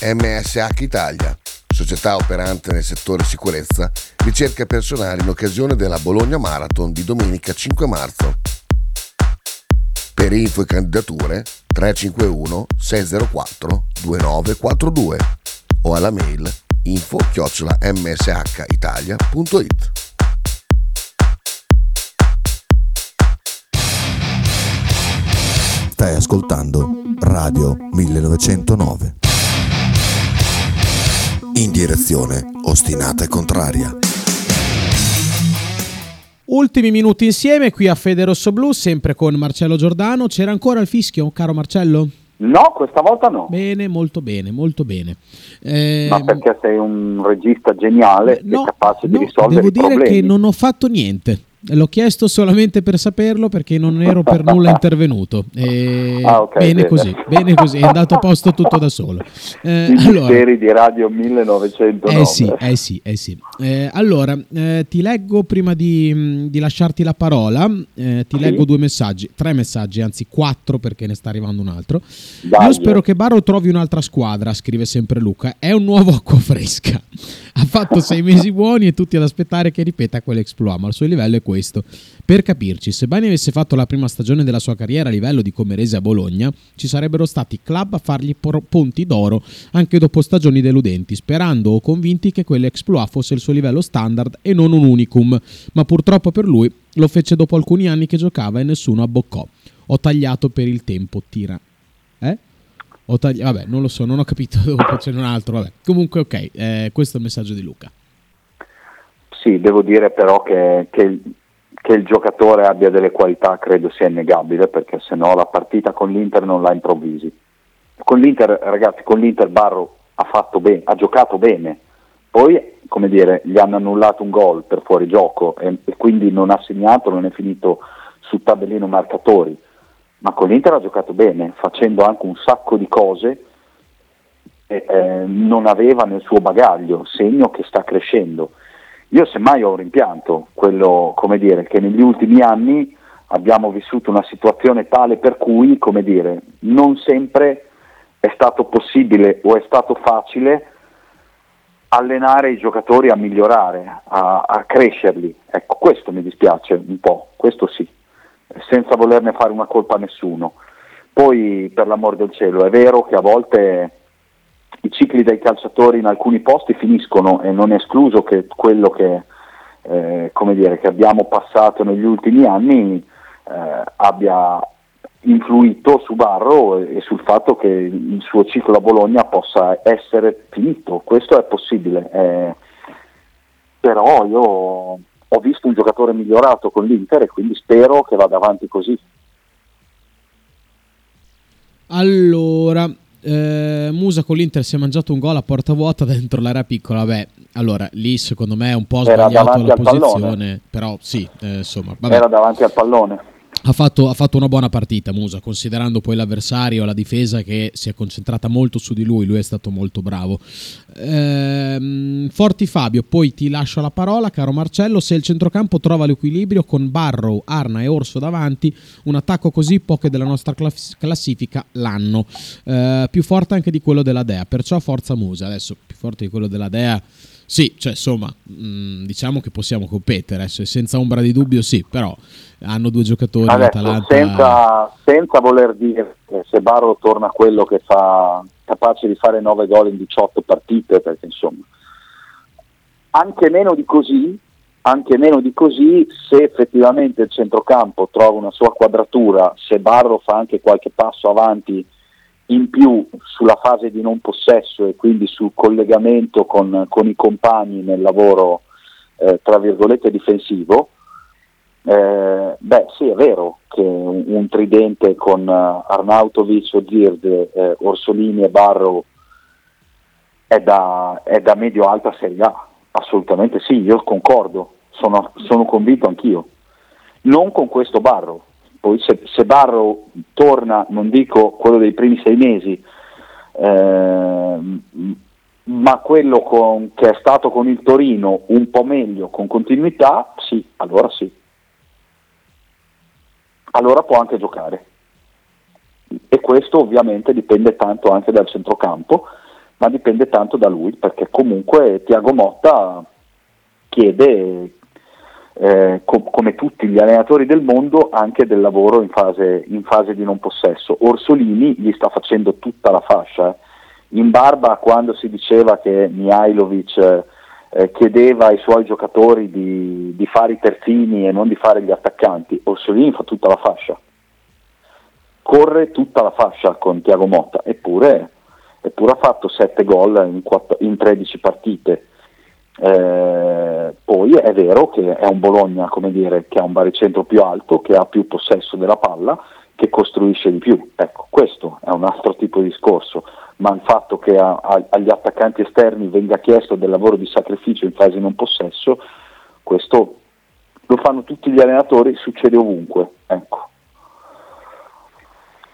MSH Italia, società operante nel settore sicurezza, ricerca personale in occasione della Bologna Marathon di domenica 5 marzo. Per info e candidature 351 604 2942 o alla mail info mshitalia.it. Stai ascoltando Radio 1909. In direzione ostinata e contraria. Ultimi minuti insieme qui a Fede Rosso Blu, sempre con Marcello Giordano. C'era ancora il fischio, caro Marcello? No, questa volta no. Bene, molto bene, molto bene. Eh, Ma perché sei un regista geniale no, capace no, di risolvere devo i dire problemi. che non ho fatto niente. L'ho chiesto solamente per saperlo perché non ero per nulla intervenuto. E Ah, ok, bene, bene. così, bene così, è andato a posto tutto da solo. Eh, I allora, di Radio 1909. eh sì, eh sì, eh sì. Eh, allora, eh, ti leggo prima di, di lasciarti la parola, eh, ti Sì. leggo due messaggi, tre messaggi, anzi quattro perché ne sta arrivando un altro. Dai. Io spero che Barro trovi un'altra squadra, scrive sempre Luca. È un nuovo acqua fresca. Ha fatto sei mesi buoni e tutti ad aspettare che ripeta quell'exploit, ma il suo livello è questo. Per capirci, se Bani avesse fatto la prima stagione della sua carriera a livello di Comerese a Bologna, ci sarebbero stati club a fargli ponti d'oro anche dopo stagioni deludenti, sperando o convinti che quell'exploit fosse il suo livello standard e non un unicum, ma purtroppo per lui lo fece dopo alcuni anni che giocava e nessuno abboccò. Ho tagliato per il tempo, tira. Eh? Ho tagli- vabbè, non lo so, non ho capito, dopo c'è un altro, vabbè. Comunque ok, eh, questo è il messaggio di Luca. Sì, devo dire però che, che che il giocatore abbia delle qualità credo sia innegabile perché se no la partita con l'Inter non la improvvisi. Con l'Inter, ragazzi, con l'Inter Barro ha bene, ha giocato bene. Poi, come dire, gli hanno annullato un gol per fuorigioco e, e quindi non ha segnato, non è finito sul tabellino marcatori. ma con l'Inter ha giocato bene, facendo anche un sacco di cose che eh, non aveva nel suo bagaglio, segno che sta crescendo. Io semmai ho rimpianto, quello come dire, che negli ultimi anni abbiamo vissuto una situazione tale per cui, come dire, non sempre è stato possibile o è stato facile allenare i giocatori a migliorare, a, a crescerli. Ecco, questo mi dispiace un po', questo sì, senza volerne fare una colpa a nessuno. Poi, per l'amor del cielo, è vero che a volte i cicli dei calciatori in alcuni posti finiscono e non è escluso che quello che, eh, dire, che abbiamo passato negli ultimi anni eh, abbia influito su Barro e, e, sul fatto che il suo ciclo a Bologna possa essere finito, questo è possibile, eh, però io ho visto un giocatore migliorato con l'Inter e quindi spero che vada avanti così. Allora, eh, Musa con l'Inter si è mangiato un gol a porta vuota dentro l'area piccola. Beh, allora lì secondo me è un po' sbagliato la posizione, pallone. però sì, eh, insomma, vabbè. era davanti al pallone ha fatto, ha fatto, una buona partita Musa, considerando poi l'avversario, la difesa che si è concentrata molto su di lui, lui è stato molto bravo. Ehm, Forti Fabio, poi ti lascio la parola, caro Marcello, se il centrocampo trova l'equilibrio con Barrow, Arna e Orso davanti, un attacco così poche della nostra classifica l'anno, ehm, più forte anche di quello della Dea, perciò forza Musa, adesso più forte di quello della Dea sì, cioè insomma, mh, mm, diciamo che possiamo competere, adesso, senza ombra di dubbio sì, però hanno due giocatori Adesso, senza, senza, voler dire che se Barro torna a quello che fa capace di fare 9 gol in 18 partite, perché insomma, anche meno di così, anche meno di così, se effettivamente il centrocampo trova una sua quadratura, se Barro fa anche qualche passo avanti in più sulla fase di non possesso e quindi sul collegamento con, con i compagni nel lavoro eh, tra virgolette difensivo, eh, beh sì è vero che un, un tridente con uh, Arnautovic, Ozird, eh, Orsolini e Barro è da, è da medio-alta Serie A, assolutamente sì, io concordo, sono, sono convinto anch'io. Non con questo Barro, poi se, se Barro torna, non dico quello dei primi sei mesi, eh, ma quello con, che è stato con il Torino un po' meglio, con continuità, sì, allora sì. Allora può anche giocare. E questo ovviamente dipende tanto anche dal centrocampo, ma dipende tanto da lui, perché comunque Tiago Motta chiede, eh, co- come tutti gli allenatori del mondo, anche del lavoro in fase, in fase, di non possesso. Orsolini gli sta facendo tutta la fascia. In barba quando si diceva che Mihailovic eh, chiedeva ai suoi giocatori di, di, fare i terzini e non di fare gli attaccanti, Orsolini fa tutta la fascia. Corre tutta la fascia con Tiago Motta, eppure, eppure ha fatto 7 gol in, in 13 partite eh, poi è vero che è un Bologna dire, che ha un baricentro più alto, che ha più possesso della palla, che costruisce di più. Ecco, questo è un altro tipo di discorso, ma il fatto che a, a, agli attaccanti esterni venga chiesto del lavoro di sacrificio in fase non possesso, questo lo fanno tutti gli allenatori, succede ovunque. Ecco.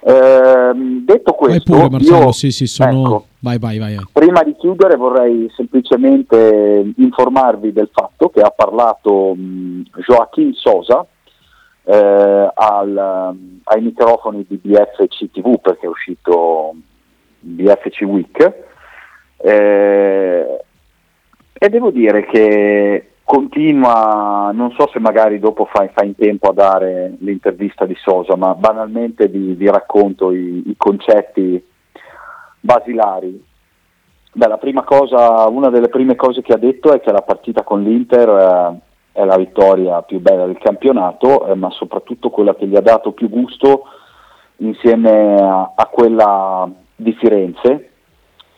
Eh, detto questo, pure, Marcello, io, sì, sì, sono... ecco, vai, vai, vai. Prima di chiudere vorrei semplicemente informarvi del fatto che ha parlato mh, Joaquin Sosa eh, al, ai microfoni di BFC TV perché è uscito BFC Week eh, e devo dire che continua, non so se magari dopo fa, fa, in tempo a dare l'intervista di Sosa, ma banalmente vi, vi racconto i, i, concetti basilari. Beh, cosa, una delle prime cose che ha detto è che la partita con l'Inter eh, è la vittoria più bella del campionato, eh, ma soprattutto quella che gli ha dato più gusto insieme a, a quella di Firenze,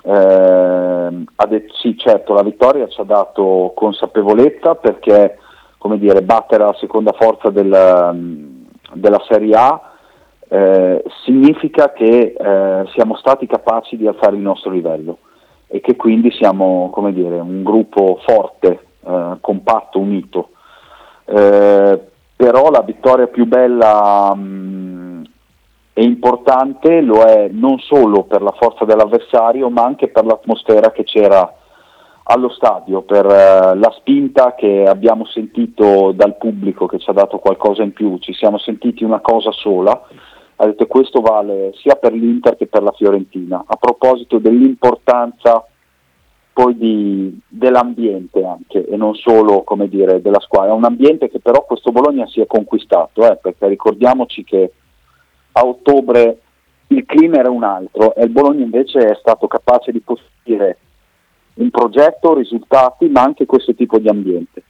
eh, ha detto sì, certo, la vittoria ci ha dato consapevolezza perché come dire, battere la seconda forza del, della Serie A eh, significa che eh, siamo stati capaci di alzare il nostro livello e che quindi siamo dire, un gruppo forte, eh, compatto, unito. Eh, però la vittoria più bella mh, è importante, lo è non solo per la forza dell'avversario, ma anche per l'atmosfera che c'era allo stadio, per eh, la spinta che abbiamo sentito dal pubblico che ci ha dato qualcosa in più, ci siamo sentiti una cosa sola. Ha detto questo vale sia per l'Inter che per la Fiorentina. A proposito dell'importanza poi di, dell'ambiente anche e non solo dire, della squadra, un ambiente che però questo Bologna si è conquistato, eh, perché ricordiamoci che a ottobre il clima era un altro e il Bologna invece è stato capace di costruire un progetto, risultati, ma anche questo tipo di ambiente.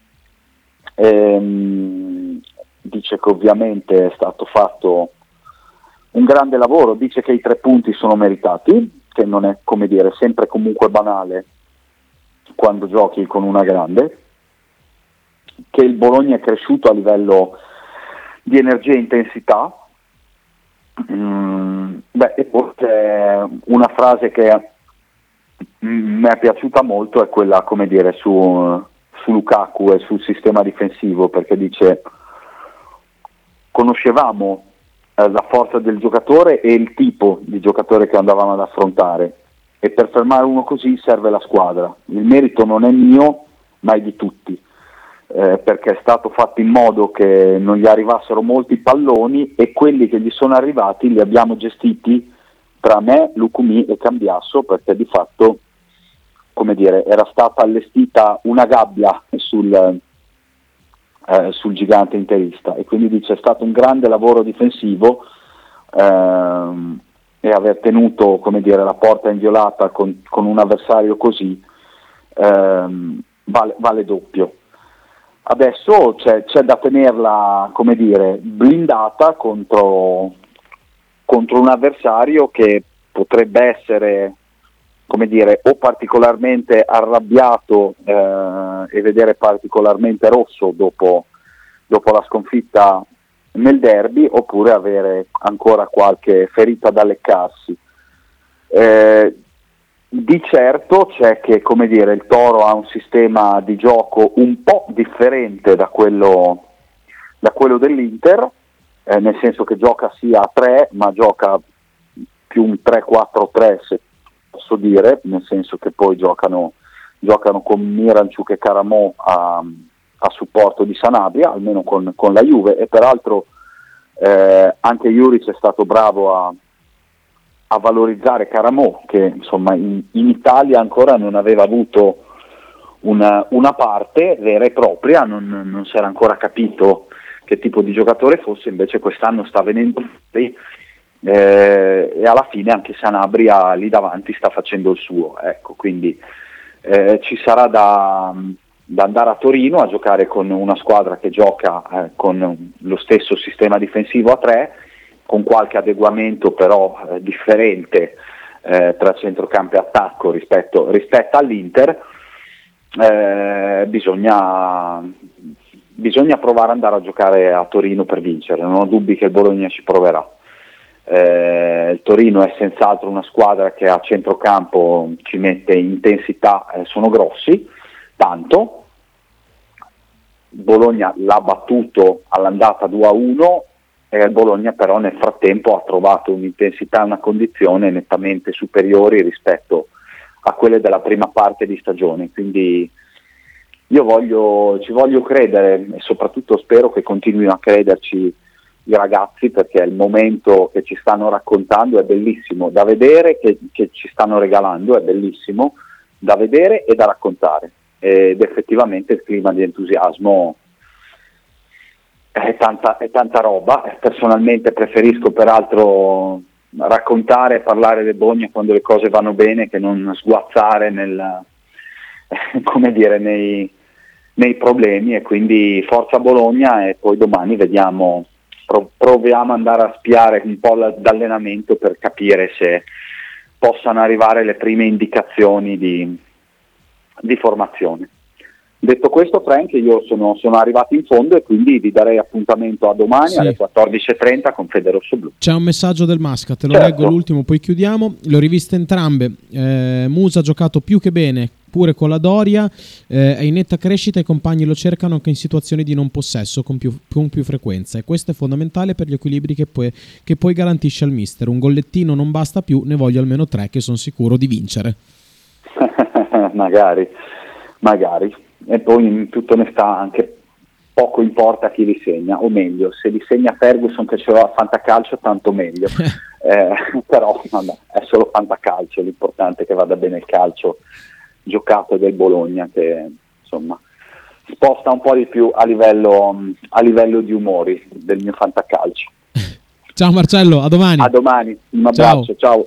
Ehm, dice che ovviamente è stato fatto un grande lavoro, dice che i tre punti sono meritati, che non è come dire sempre comunque banale quando giochi con una grande, che il Bologna è cresciuto a livello di energia e intensità. Mm, beh, e poi una frase che mi è piaciuta molto, è quella come dire su, su Lukaku e sul sistema difensivo, perché dice conoscevamo eh, la forza del giocatore e il tipo di giocatore che andavamo ad affrontare e per fermare uno così serve la squadra. Il merito non è mio, ma è di tutti, eh, perché è stato fatto in modo che non gli arrivassero molti palloni e quelli che gli sono arrivati li abbiamo gestiti tra me, Lucumi e Cambiasso, perché di fatto dire, era stata allestita una gabbia sul, eh, sul gigante interista e quindi dice è stato un grande lavoro difensivo ehm, e aver tenuto dire, la porta inviolata con, con un avversario così ehm, vale, vale, doppio. Adesso c'è, c'è, da tenerla come dire, blindata contro, contro un avversario che potrebbe essere come dire, o particolarmente arrabbiato eh, e vedere particolarmente rosso dopo, dopo la sconfitta nel derby oppure avere ancora qualche ferita da leccarsi. Eh, di certo c'è che dire, il Toro ha un sistema di gioco un po' differente da quello, da quello dell'Inter, eh, nel senso che gioca sia a 3 ma gioca più un 3-4-3 se posso dire, nel senso che poi giocano, giocano con Miranciuk e Caramo a, a supporto di Sanabria, almeno con, con la Juve, e peraltro eh, anche Juric è stato bravo a, a valorizzare Caramo, che insomma in, in, Italia ancora non aveva avuto una, una parte vera e propria, non, non, si era ancora capito che tipo di giocatore fosse, invece quest'anno sta venendo fuori eh, e alla fine anche Sanabria lì davanti sta facendo il suo, ecco, quindi eh, ci sarà da, da, andare a Torino a giocare con una squadra che gioca eh, con lo stesso sistema difensivo a tre, con qualche adeguamento però eh, differente eh, tra centrocampo e attacco rispetto, rispetto all'Inter, eh, bisogna, bisogna provare ad andare a giocare a Torino per vincere, non ho dubbi che il Bologna ci proverà. Eh, il Torino è senz'altro una squadra che a centrocampo ci mette intensità, eh, sono grossi, tanto. Bologna l'ha battuto all'andata 2-1 e il Bologna però nel frattempo ha trovato un'intensità e una condizione nettamente superiori rispetto a quelle della prima parte di stagione. Quindi io voglio, ci voglio credere e soprattutto spero che continuino a crederci i ragazzi perché il momento che ci stanno raccontando è bellissimo da vedere, che, che ci stanno regalando è bellissimo da vedere e da raccontare ed effettivamente il clima di entusiasmo è tanta, è tanta roba, personalmente preferisco peraltro raccontare e parlare del Bogna quando le cose vanno bene che non sguazzare nel, dire, nei, nei problemi e quindi forza Bologna e poi domani vediamo proviamo ad andare a spiare un po' l'allenamento per capire se possano arrivare le prime indicazioni di, di formazione. Detto questo Frank, io sono, sono, arrivato in fondo e quindi vi darei appuntamento a domani sì. alle 14.30 con Federosso Blu. C'è un messaggio del Masca, te lo certo. leggo l'ultimo, poi chiudiamo. Le ho riviste entrambe. Eh, Musa ha giocato più che bene, Eppure con la Doria eh, è in netta crescita e i compagni lo cercano anche in situazioni di non possesso con più, con più frequenza e questo è fondamentale per gli equilibri che poi, che poi garantisce al mister. Un gollettino non basta più, ne voglio almeno tre che sono sicuro di vincere. magari, magari. E poi in tutta onestà anche poco importa chi li segna, o meglio, se li segna Ferguson che ce l'ha a fantacalcio tanto meglio. eh, però vabbè, è solo fantacalcio, l'importante è che vada bene il calcio giocato del Bologna che insomma sposta un po' di più a livello, a livello di umori del mio fantacalcio. Ciao Marcello, a domani. A domani, un abbraccio, ciao. ciao.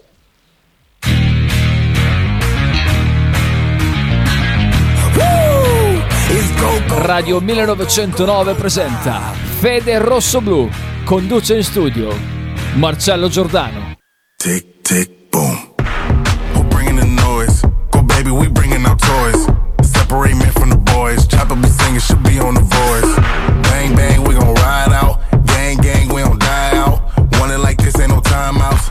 Radio 1909 presenta Fede Rosso Blu. Conduce in studio Marcello Giordano. Tic tic boom. We're bringing the noise. Go baby, we bringing our toys. Separate me from the boys. Chopper be singing, should be on the voice. Bang bang, we gon' ride out. Gang gang, we don't die out. Want it like this, ain't no timeouts.